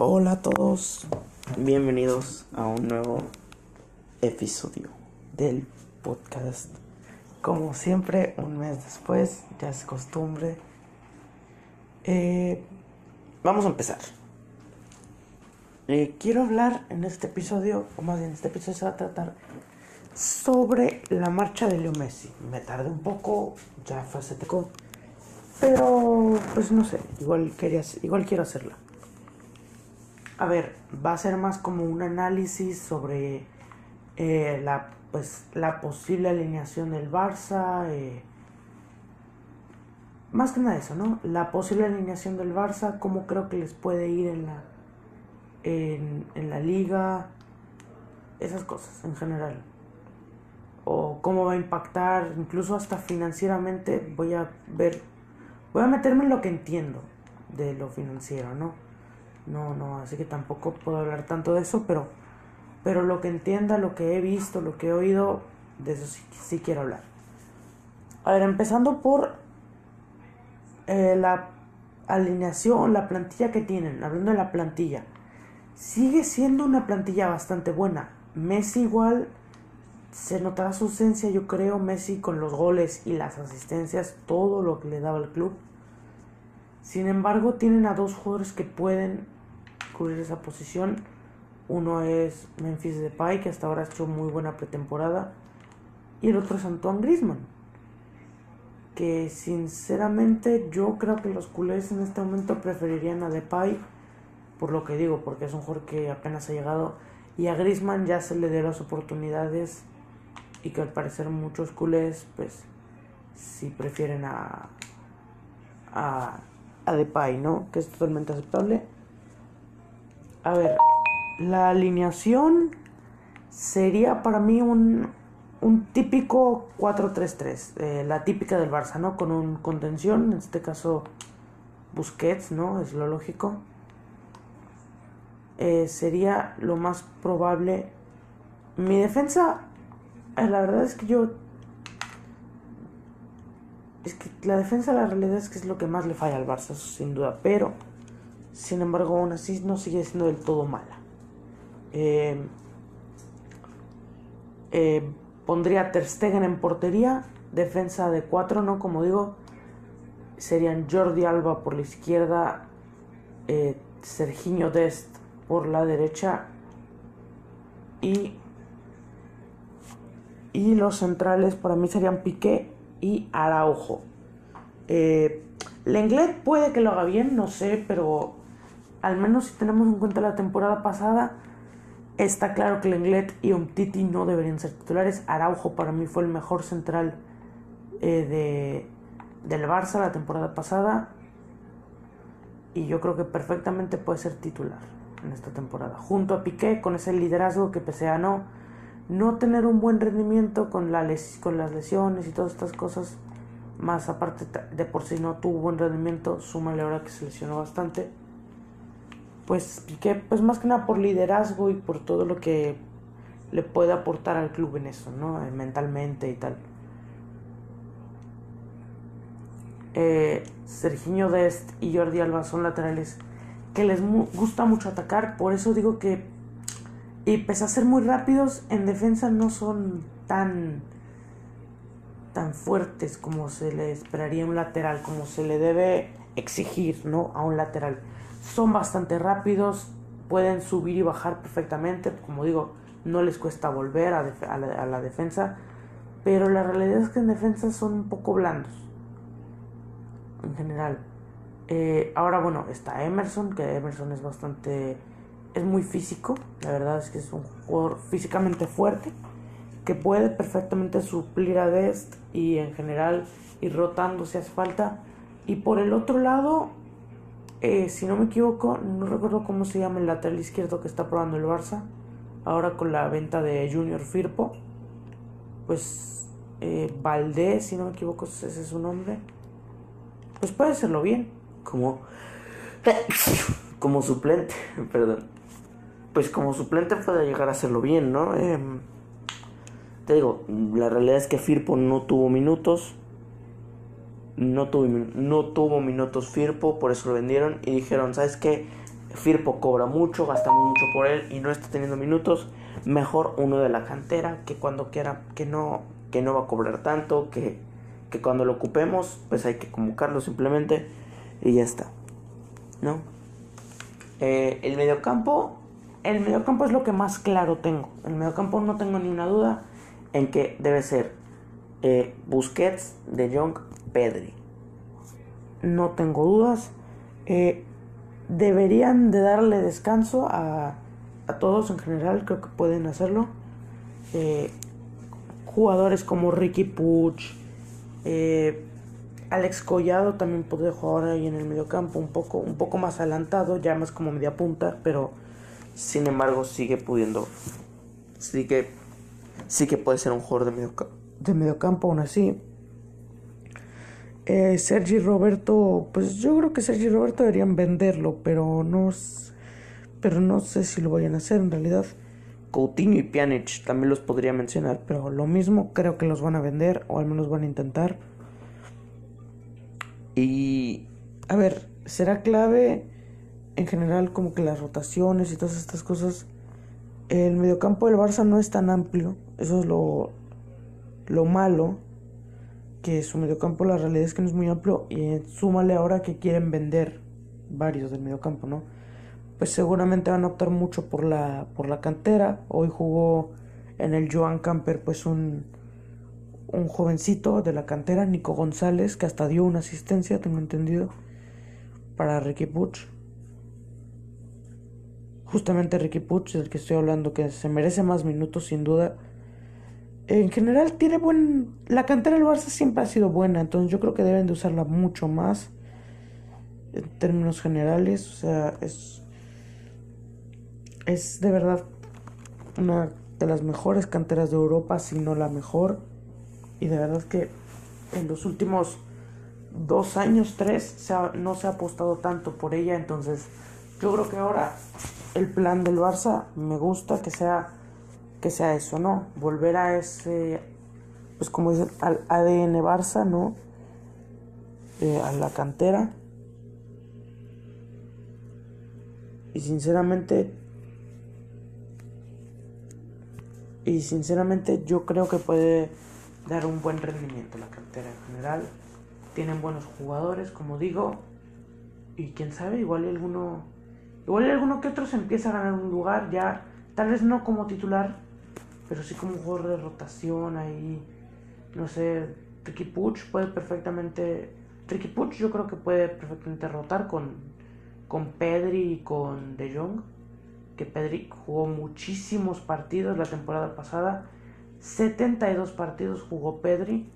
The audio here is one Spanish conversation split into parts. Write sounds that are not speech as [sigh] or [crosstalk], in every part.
Hola a todos, bienvenidos a un nuevo episodio del podcast. Como siempre, un mes después, ya es costumbre. Eh, vamos a empezar. Eh, quiero hablar en este episodio, o más bien, este episodio se va a tratar sobre la marcha de Leo Messi. Me tardé un poco, ya fue hace pero pues no sé, igual, quería, igual quiero hacerla. A ver, va a ser más como un análisis sobre eh, la, pues, la posible alineación del Barça. Eh, más que nada eso, ¿no? La posible alineación del Barça, cómo creo que les puede ir en la, en, en la liga, esas cosas en general. O cómo va a impactar, incluso hasta financieramente, voy a ver, voy a meterme en lo que entiendo de lo financiero, ¿no? No, no, así que tampoco puedo hablar tanto de eso, pero, pero lo que entienda, lo que he visto, lo que he oído, de eso sí, sí quiero hablar. A ver, empezando por eh, la alineación, la plantilla que tienen, hablando de la plantilla, sigue siendo una plantilla bastante buena. Messi igual se notará su ausencia, yo creo, Messi con los goles y las asistencias, todo lo que le daba al club. Sin embargo, tienen a dos jugadores que pueden cubrir esa posición. Uno es Memphis Depay, que hasta ahora ha hecho muy buena pretemporada. Y el otro es Antoine Griezmann. Que sinceramente yo creo que los culés en este momento preferirían a Depay. Por lo que digo, porque es un jugador que apenas ha llegado. Y a Griezmann ya se le dio las oportunidades. Y que al parecer muchos culés, pues, sí prefieren a, a, a Depay, ¿no? Que es totalmente aceptable. A ver, la alineación sería para mí un, un típico 4-3-3, eh, la típica del Barça, ¿no? Con un contención, en este caso Busquets, ¿no? Es lo lógico. Eh, sería lo más probable. Mi defensa, eh, la verdad es que yo... Es que la defensa, la realidad es que es lo que más le falla al Barça, sin duda, pero... Sin embargo, aún así no sigue siendo del todo mala. Eh, eh, pondría Ter Stegen en portería, defensa de 4, ¿no? Como digo, serían Jordi Alba por la izquierda, eh, Serginho Dest por la derecha y, y los centrales para mí serían Piqué y Araujo. Eh, Lenglet puede que lo haga bien, no sé, pero al menos si tenemos en cuenta la temporada pasada, está claro que Lenglet y Umtiti no deberían ser titulares. Araujo para mí fue el mejor central eh, de, del Barça la temporada pasada. Y yo creo que perfectamente puede ser titular en esta temporada. Junto a Piqué, con ese liderazgo que pese a no, no tener un buen rendimiento con, la con las lesiones y todas estas cosas, más aparte de por sí no tuvo buen rendimiento, súmale ahora que se lesionó bastante pues Piqué, pues más que nada por liderazgo y por todo lo que le puede aportar al club en eso, ¿no? Eh, mentalmente y tal. Eh, Serginho Dest y Jordi Alba son laterales que les gusta mucho atacar, por eso digo que, y pese a ser muy rápidos, en defensa no son tan, tan fuertes como se le esperaría a un lateral, como se le debe exigir, ¿no? A un lateral son bastante rápidos, pueden subir y bajar perfectamente, como digo, no les cuesta volver a, la, defensa, pero la realidad es que en defensa son un poco blandos, en general. Eh, ahora, bueno, está Emerson, que Emerson es bastante, es muy físico, la verdad es que es un jugador físicamente fuerte, que puede perfectamente suplir a Dest y en general ir rotando si hace falta. Y por el otro lado, eh, si no me equivoco, no recuerdo cómo se llama el lateral izquierdo que está probando el Barça. Ahora con la venta de Junior Firpo. Pues eh, Valdés, si no me equivoco, ese es su nombre. Pues puede hacerlo bien. Como. Como suplente, [laughs] perdón. Pues como suplente puede llegar a hacerlo bien, ¿no? Em, te digo, la realidad es que Firpo no tuvo minutos no tuvo, no tuvo minutos Firpo, por eso lo vendieron y dijeron, ¿sabes qué? Firpo cobra mucho, gastamos mucho por él y no está teniendo minutos. Mejor uno de la cantera que cuando quiera, que no, que no va a cobrar tanto, que, que cuando lo ocupemos, pues hay que convocarlo simplemente y ya está. ¿No? Eh, el mediocampo, el mediocampo es lo que más claro tengo. El mediocampo no tengo ni una duda en que debe ser eh, Busquets, De Jong, Pedri. No tengo dudas. Eh, deberían de darle descanso a, a, todos en general, creo que pueden hacerlo. Eh, jugadores como Ricky Puch, eh, Alex Collado también puede jugar ahí en el mediocampo un poco, un poco más adelantado, ya más como media punta, pero sin embargo sigue pudiendo, sigue, sí que puede ser un jugador de mediocampo, de aún así. Eh, Sergi Roberto, pues yo creo que Sergi Roberto deberían venderlo, pero no, pero no sé si lo vayan a hacer en realidad. Coutinho y Pjanic también los podría mencionar, pero lo mismo creo que los van a vender o al menos van a intentar. Y a ver, será clave en general como que las rotaciones y todas estas cosas. El mediocampo del Barça no es tan amplio, eso es lo, lo malo que su mediocampo la realidad es que no es muy amplio y súmale ahora que quieren vender varios del mediocampo, ¿no? Pues seguramente van a optar mucho por la por la cantera. Hoy jugó en el Joan Camper pues un un jovencito de la cantera, Nico González, que hasta dio una asistencia, tengo entendido, para Ricky Puch. Justamente Ricky Puch, del que estoy hablando, que se merece más minutos sin duda en general tiene buen... La cantera del Barça siempre ha sido buena, entonces yo creo que deben de usarla mucho más en términos generales. O sea, es... Es de verdad una de las mejores canteras de Europa, si no la mejor. Y de verdad que en los últimos dos años, tres, no se ha apostado tanto por ella. Entonces yo creo que ahora el plan del Barça me gusta que sea que sea eso, ¿no? Volver a ese, pues como dicen, al ADN Barça, ¿no? Eh, a la cantera. Y sinceramente, y sinceramente yo creo que puede dar un buen rendimiento la cantera en general. Tienen buenos jugadores, como digo. Y quién sabe, igual alguno, igual alguno que otro se empieza a ganar un lugar ya, tal vez no como titular, pero sí como un de rotación ahí, no sé, Tricky Puch puede perfectamente, Tricky Puch yo creo que puede perfectamente rotar con, con Pedri y con De Jong, que Pedri jugó muchísimos partidos la temporada pasada, 72 partidos jugó Pedri,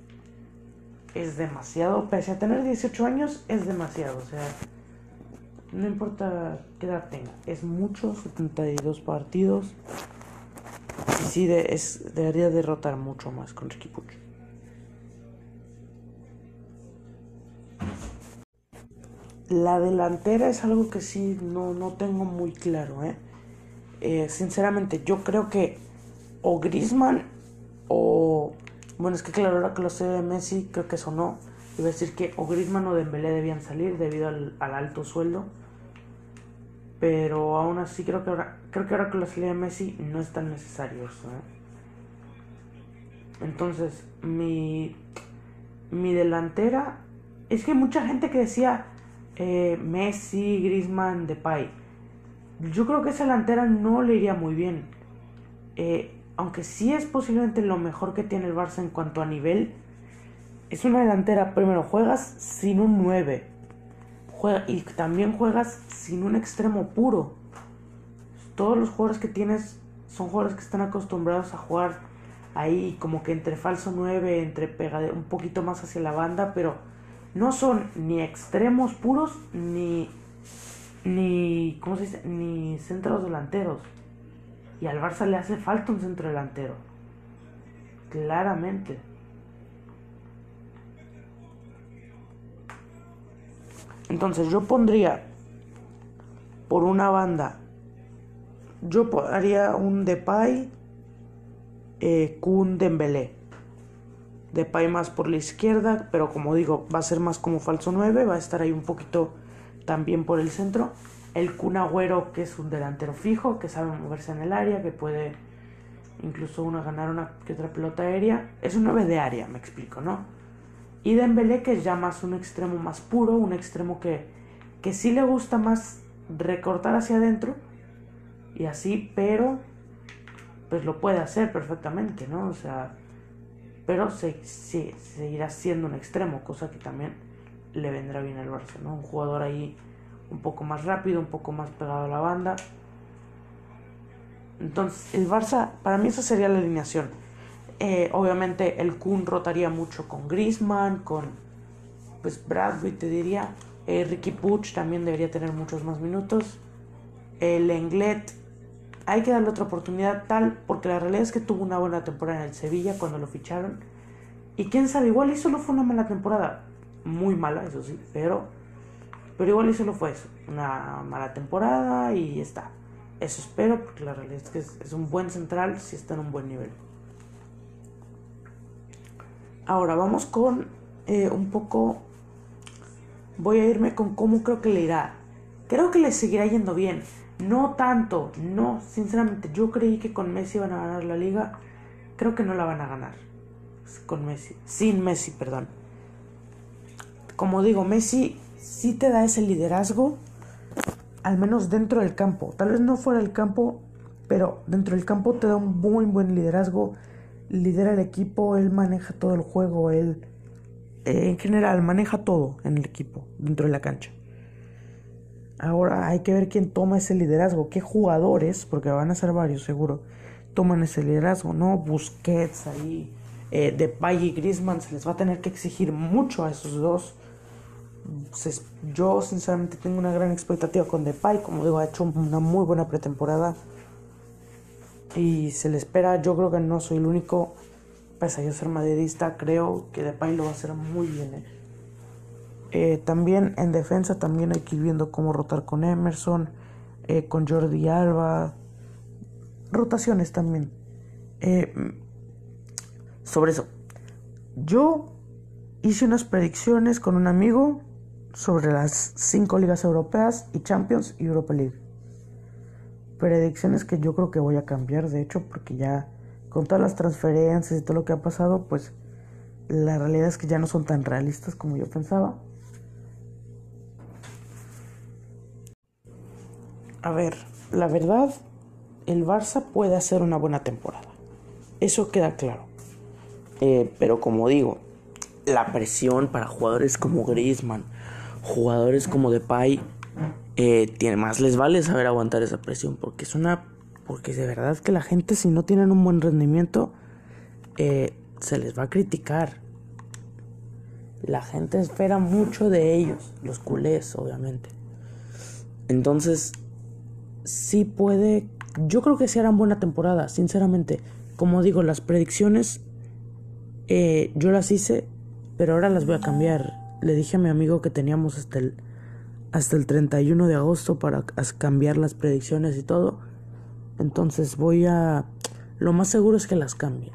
es demasiado, pese a tener 18 años, es demasiado, o sea, no importa qué edad tenga, es mucho, 72 partidos sí es, debería derrotar mucho más con Ricky Puch. La delantera es algo que sí no, no tengo muy claro. ¿eh? ¿eh? sinceramente, yo creo que o Grisman o. Bueno, es que claro, ahora que lo sé de Messi, creo que eso no. Iba a decir que o Grisman o Dembélé debían salir debido al, al alto sueldo. Pero aún así creo que ahora, creo que ahora con la salida de Messi no es tan necesario eso. ¿eh? Entonces, mi, mi delantera... Es que mucha gente que decía eh, Messi, Griezmann, Depay. Yo creo que esa delantera no le iría muy bien. Eh, aunque sí es posiblemente lo mejor que tiene el Barça en cuanto a nivel. Es una delantera, primero juegas sin un 9 y también juegas sin un extremo puro. Todos los jugadores que tienes son jugadores que están acostumbrados a jugar ahí como que entre falso 9, entre pegade un poquito más hacia la banda, pero no son ni extremos puros ni ni ¿cómo se dice? ni centros delanteros. Y al Barça le hace falta un centro delantero. Claramente. Entonces yo pondría por una banda, yo haría un Depay, eh, Kun Dembélé. Depay más por la izquierda, pero como digo, va a ser más como falso 9, va a estar ahí un poquito también por el centro. El Kun Agüero, que es un delantero fijo, que sabe moverse en el área, que puede incluso uno ganar una que otra pelota aérea. Es un 9 de área, me explico, ¿no? Y Dembélé, que es ya más un extremo más puro, un extremo que, que sí le gusta más recortar hacia adentro y así, pero pues lo puede hacer perfectamente, ¿no? O sea, pero se, seguirá siendo un extremo, cosa que también le vendrá bien al Barça, ¿no? Un jugador ahí un poco más rápido, un poco más pegado a la banda. Entonces, el Barça, para mí esa sería la alineación. Eh, obviamente el Kun rotaría mucho con Griezmann, con pues Bradley te diría. Eh, Ricky Puch también debería tener muchos más minutos. El Englet hay que darle otra oportunidad tal, porque la realidad es que tuvo una buena temporada en el Sevilla cuando lo ficharon. Y quién sabe, igual y solo fue una mala temporada. Muy mala, eso sí, pero, pero igual y solo fue eso. Una mala temporada y está. Eso espero, porque la realidad es que es, un buen central si está en un buen nivel. Ahora vamos con eh, un poco. Voy a irme con cómo creo que le irá. Creo que le seguirá yendo bien. No tanto, no, sinceramente, yo creí que con Messi iban a ganar la liga. Creo que no la van a ganar. Con Messi, sin Messi, perdón. Como digo, Messi sí te da ese liderazgo, al menos dentro del campo. Tal vez no fuera del campo, pero dentro del campo te da un muy buen liderazgo. Lidera el equipo, él maneja todo el juego, él eh, en general maneja todo en el equipo, dentro de la cancha. Ahora hay que ver quién toma ese liderazgo, qué jugadores, porque van a ser varios seguro, toman ese liderazgo, ¿no? Busquets ahí, eh, Depay y Griezmann, se les va a tener que exigir mucho a esos dos. Yo sinceramente tengo una gran expectativa con Depay, como digo, ha hecho una muy buena pretemporada. Y se le espera, yo creo que no soy el único, pese a yo ser madridista, creo que Depay lo va a hacer muy bien. ¿eh? Eh, también en defensa también hay que ir viendo cómo rotar con Emerson, eh, con Jordi Alba. Rotaciones también. Sobre eso. Yo hice unas predicciones con un amigo sobre las cinco ligas europeas y Champions y Europa League. Predicciones que yo creo que voy a cambiar, de hecho, porque ya con todas las transferencias y todo lo que ha pasado, pues la realidad es que ya no son tan realistas como yo pensaba. A ver, la verdad, el Barça puede hacer una buena temporada. Eso queda claro. Eh, pero como digo, la presión para jugadores como Griezmann, jugadores como Depay, eh, tiene, más les vale saber aguantar esa presión. Porque es una. Porque de verdad que la gente, si no tienen un buen rendimiento, eh, se les va a criticar. La gente espera mucho de ellos, los culés, obviamente. Entonces, sí puede. Yo creo que se harán buena temporada, sinceramente. Como digo, las predicciones eh, yo las hice, pero ahora las voy a cambiar. Le dije a mi amigo que teníamos hasta hasta el 31 de agosto para cambiar las predicciones y todo. Entonces voy a... Lo más seguro es que las cambie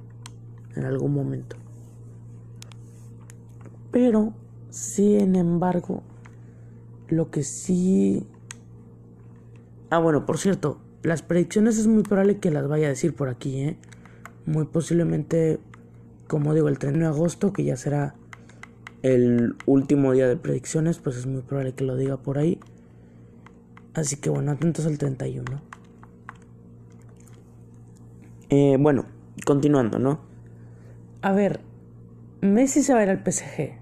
en algún momento. Pero, sin embargo, lo que sí Ah, bueno, por cierto, las predicciones es muy probable que las vaya a decir por aquí, ¿eh? Muy posiblemente, como digo, el 31 de agosto, que ya será el último día de predicciones, pues es muy probable que lo diga por ahí. Así que bueno, atentos al 31. Eh, bueno, continuando, ¿no? A ver, Messi se va a ir al PSG.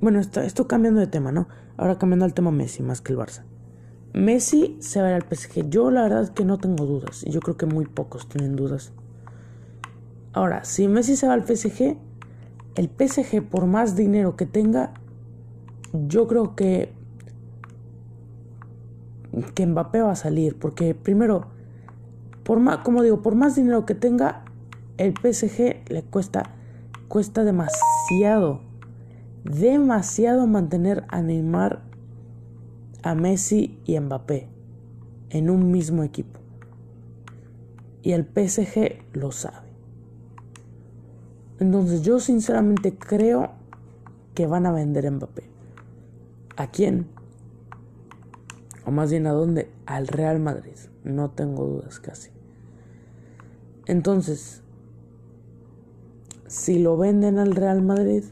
Bueno, esto, esto cambiando de tema, ¿no? Ahora cambiando al tema Messi más que el Barça. Messi se va a ir al PSG. Yo la verdad que no tengo dudas. Yo creo que muy pocos tienen dudas. Ahora, si Messi se va al PSG, el PSG por más dinero que tenga, yo creo que que Mbappé va a salir, porque primero, por más, como digo, por más dinero que tenga, el PSG le cuesta cuesta demasiado, demasiado mantener a Neymar a Messi y Mbappé en un mismo equipo. Y el PSG lo sabe. Entonces yo sinceramente creo que van a vender a Mbappé. ¿A quién? O más bien a dónde? Al Real Madrid. No tengo dudas casi. Entonces, si lo venden al Real Madrid,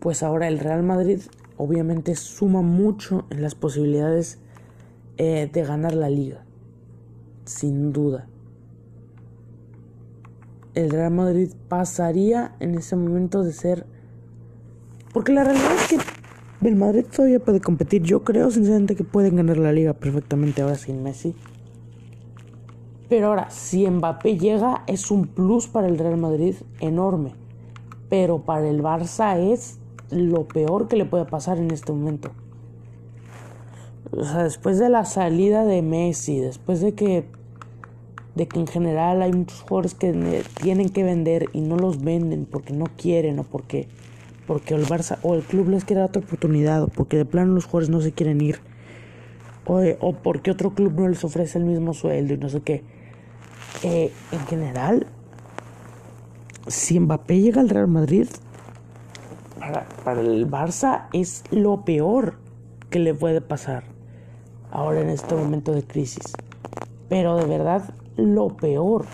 pues ahora el Real Madrid obviamente suma mucho en las posibilidades eh, de ganar la liga, sin duda. El Real Madrid pasaría en ese momento de ser... Porque la realidad es que el Madrid todavía puede competir. Yo creo sinceramente que pueden ganar la liga perfectamente ahora sin Messi. Pero ahora, si Mbappé llega, es un plus para el Real Madrid enorme. Pero para el Barça es lo peor que le puede pasar en este momento. O sea, después de la salida de Messi, después de que de que en general hay muchos jugadores que tienen que vender y no los venden porque no quieren o porque porque el Barça o el club les quiere dar otra oportunidad o porque de plano los jugadores no se quieren ir o, o porque otro club no les ofrece el mismo sueldo y no sé qué. Eh, en general, si Mbappé llega al Real Madrid, para, el Barça es lo peor que le puede pasar ahora en este momento de crisis. Pero de verdad, lo peor.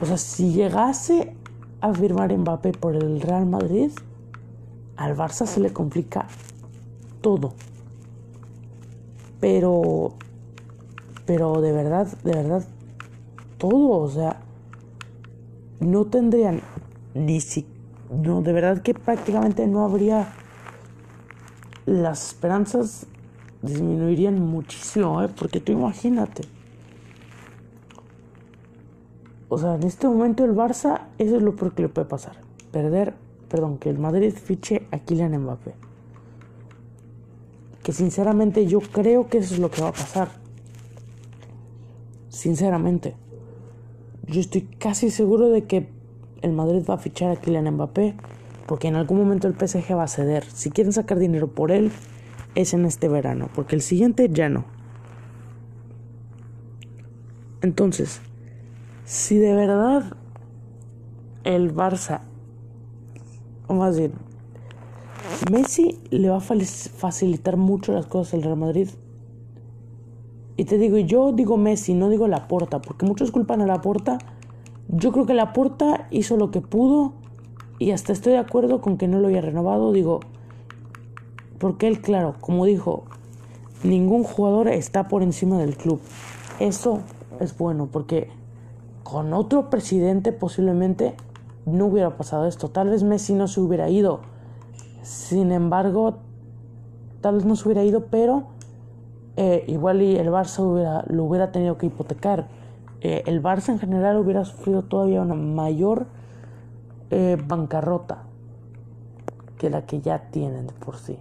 O sea, si llegase a firmar Mbappé por el Real Madrid, al Barça se le complica todo. Pero, pero de verdad, de verdad, todo. O sea, no tendrían ni siquiera no, de verdad que prácticamente no habría. Las esperanzas disminuirían muchísimo, ¿eh? Porque tú imagínate. O sea, en este momento el Barça, eso es lo peor que le puede pasar. Perder, perdón, que el Madrid fiche a Kylian Mbappé. Que sinceramente yo creo que eso es lo que va a pasar. Sinceramente. Yo estoy casi seguro de que el Madrid va a fichar a Kylian Mbappé porque en algún momento el PSG va a ceder. Si quieren sacar dinero por él, es en este verano, porque el siguiente ya no. Entonces, si de verdad el Barça, o más bien, Messi le va a facilitar mucho las cosas al Real Madrid. Y te digo, yo digo Messi, no digo la porta, porque muchos culpan a la porta yo creo que Laporta hizo lo que pudo y hasta estoy de acuerdo con que no lo haya renovado. Digo, porque él, claro, como dijo, ningún jugador está por encima del club. Eso es bueno porque con otro presidente posiblemente no hubiera pasado esto. Tal vez Messi no se hubiera ido. Sin embargo, tal vez no se hubiera ido, pero eh, igual y el Barça hubiera, lo hubiera tenido que hipotecar. Eh, el Barça en general hubiera sufrido todavía una mayor eh, bancarrota que la que ya tienen de por sí.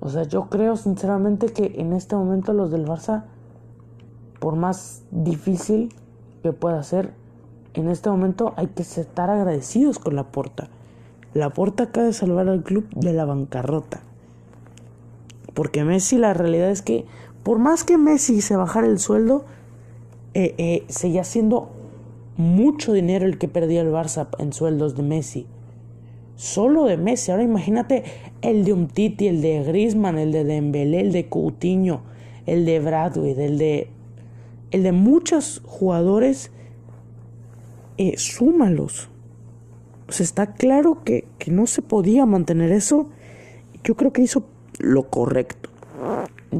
O sea, yo creo sinceramente que en este momento los del Barça, por más difícil que pueda ser, en este momento hay que estar agradecidos con la porta. La porta acaba de salvar al club de la bancarrota. Porque Messi la realidad es que por más que Messi se bajara el sueldo, eh, eh, seguía siendo mucho dinero el que perdía el Barça en sueldos de Messi. Solo de Messi. Ahora imagínate el de Umtiti, el de Griezmann, el de Dembélé, el de Coutinho, el de Bradway, el de el de muchos jugadores. Eh, súmalos. O sea, está claro que, que no se podía mantener eso. Yo creo que hizo lo correcto.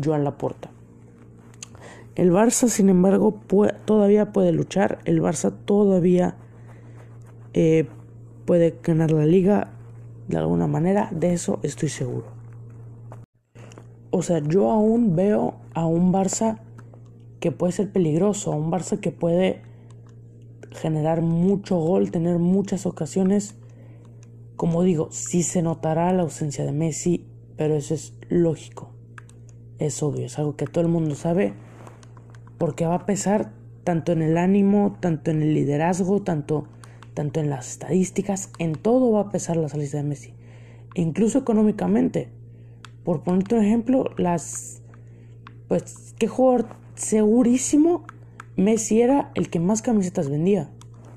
Joan Laporta. El Barça, sin embargo, todavía puede luchar. El Barça todavía eh, puede ganar la liga de alguna manera. De eso estoy seguro. O sea, yo aún veo a un Barça que puede ser peligroso, a un Barça que puede generar mucho gol, tener muchas ocasiones. Como digo, sí se notará la ausencia de Messi, pero eso es lógico. Es obvio, es algo que todo el mundo sabe porque va a pesar tanto en el ánimo, tanto en el liderazgo, tanto, tanto en las estadísticas, en todo va a pesar la salida de Messi, e incluso económicamente. Por ponerte un ejemplo, las pues qué jugador segurísimo Messi era el que más camisetas vendía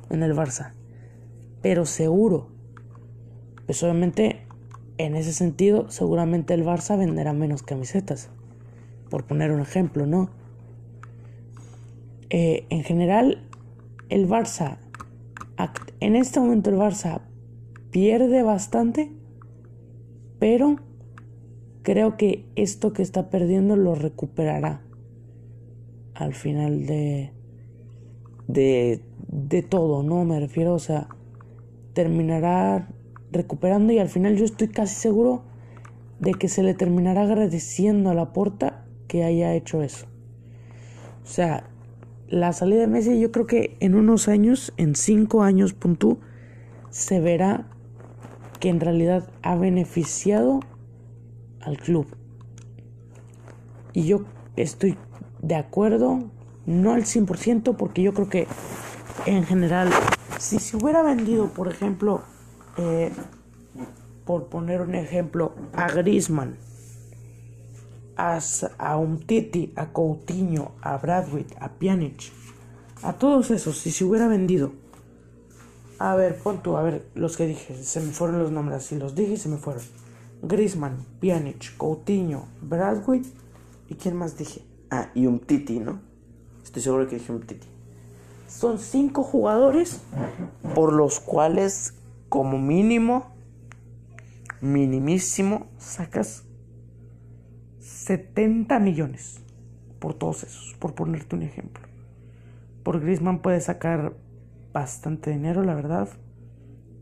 en el Barça. pero seguro. Pues obviamente, en ese sentido, seguramente el Barça venderá menos camisetas. Por poner un ejemplo, ¿no? Eh, en general, el Barça, en este momento el Barça pierde bastante, pero creo que esto que está perdiendo lo recuperará al final de, de, de todo, ¿no? Me refiero, o sea, terminará recuperando y al final yo estoy casi seguro de que se le terminará agradeciendo a la porta que haya hecho eso. O sea, la salida de Messi yo creo que en unos años, en cinco años, punto, se verá que en realidad ha beneficiado al club. Y yo estoy de acuerdo, no al 100%, porque yo creo que en general, si se hubiera vendido, por ejemplo, eh, por poner un ejemplo, a Grisman, a, a Umtiti, a Coutinho, a Bradwick, a Pjanic, a todos esos, si se hubiera vendido, a ver, pon tú, a ver, los que dije, se me fueron los nombres, si los dije se me fueron. Grisman, Pjanic, Coutinho, Bradwick y quién más dije. Ah, y un Titi, ¿no? Estoy seguro que dije un Titi. Son cinco jugadores por los cuales, como mínimo, minimísimo, sacas 70 millones por todos esos, por ponerte un ejemplo. Por Grisman puedes sacar bastante dinero, la verdad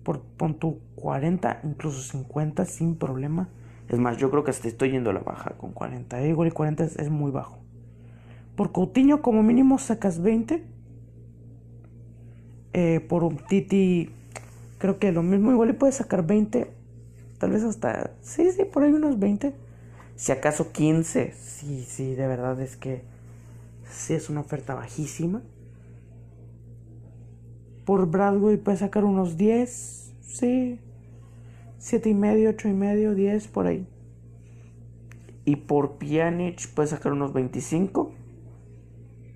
por pon 40, incluso 50 sin problema. Es más, yo creo que hasta estoy yendo a la baja con 40. Eh, igual y 40 es, muy bajo. Por Coutinho como mínimo sacas 20. Eh, por un Titi creo que lo mismo. Igual y puedes sacar 20. Tal vez hasta... Sí, sí, por ahí unos 20. Si acaso 15. Sí, sí, de verdad es que... Sí es una oferta bajísima. Por Bradway puedes sacar unos 10 Sí. Siete y medio, ocho y medio, diez, por ahí. Y por Pjanic puede sacar unos 25.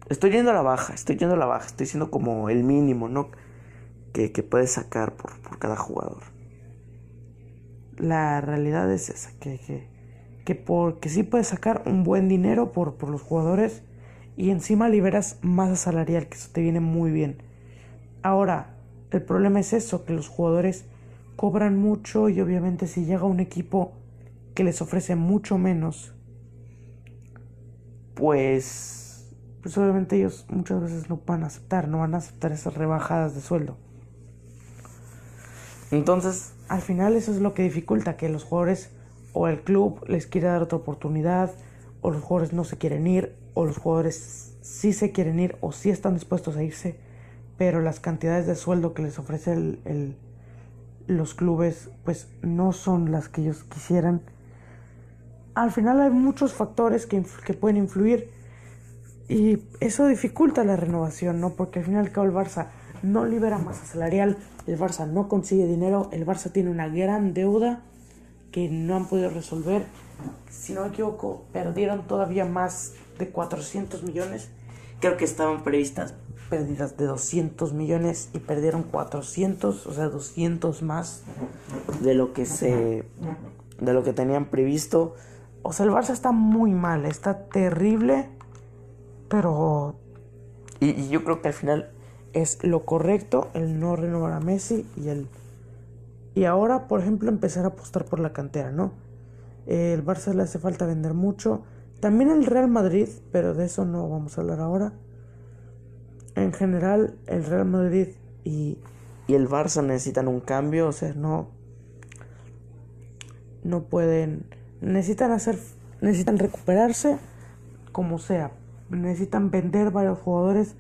Estoy yendo a la baja, estoy yendo a la baja. Estoy siendo como el mínimo, ¿no? Que, que puedes sacar por, cada jugador. La realidad es esa, que, que, que, porque sí puedes sacar un buen dinero por, por los jugadores y encima liberas masa salarial, que eso te viene muy bien. Ahora, el problema es eso, que los jugadores cobran mucho y obviamente si llega un equipo que les ofrece mucho menos, pues, pues obviamente ellos muchas veces no van a aceptar, no van a aceptar esas rebajadas de sueldo. Entonces, al final eso es lo que dificulta que los jugadores o el club les quiera dar otra oportunidad, o los jugadores no se quieren ir, o los jugadores sí se quieren ir o sí están dispuestos a irse pero las cantidades de sueldo que les ofrece el, los clubes pues no son las que ellos quisieran. Al final hay muchos factores que, pueden influir y eso dificulta la renovación, ¿no? Porque al final el Barça no libera masa salarial, el Barça no consigue dinero, el Barça tiene una gran deuda que no han podido resolver. Si no me equivoco, perdieron todavía más de 400 millones. Creo que estaban previstas pérdidas de 200 millones y perdieron 400, o sea, 200 más de lo que se de lo que tenían previsto. O sea, el Barça está muy mal, está terrible, pero y, yo creo que al final es lo correcto el no renovar a Messi y el y ahora, por ejemplo, empezar a apostar por la cantera, ¿no? El Barça le hace falta vender mucho. También el Real Madrid, pero de eso no vamos a hablar ahora en general el Real Madrid y, el Barça necesitan un cambio, o sea, no no pueden necesitan hacer necesitan recuperarse como sea, necesitan vender varios jugadores.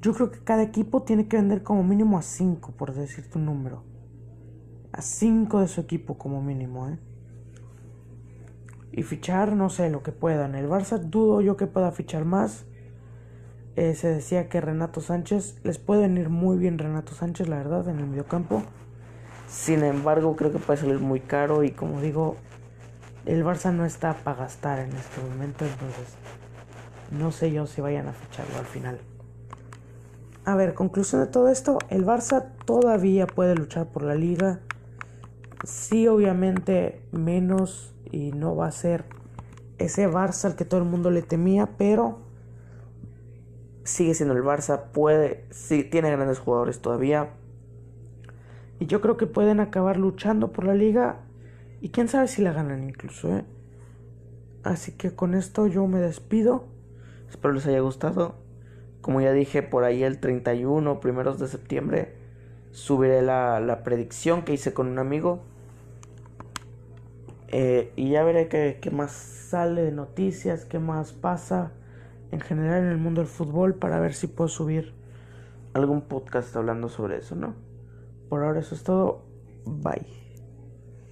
Yo creo que cada equipo tiene que vender como mínimo a 5, por decirte un número. A 5 de su equipo como mínimo, ¿eh? Y fichar, no sé, lo que puedan. El Barça dudo yo que pueda fichar más. Eh, se decía que Renato Sánchez, les puede venir muy bien Renato Sánchez, la verdad, en el mediocampo. Sin embargo, creo que puede salir muy caro y como digo, el Barça no está para gastar en este momento, entonces no sé yo si vayan a ficharlo al final. A ver, conclusión de todo esto, el Barça todavía puede luchar por la liga. Sí, obviamente menos y no va a ser ese Barça al que todo el mundo le temía, pero sigue siendo el Barça, puede, sí, tiene grandes jugadores todavía. Y yo creo que pueden acabar luchando por la liga y quién sabe si la ganan incluso, ¿eh? Así que con esto yo me despido. Espero les haya gustado. Como ya dije, por ahí el 31, primeros de septiembre, subiré la, la predicción que hice con un amigo. Eh, y ya veré qué, qué más sale de noticias, qué más pasa en general en el mundo del fútbol para ver si puedo subir algún podcast hablando sobre eso, ¿no? Por ahora eso es todo. Bye.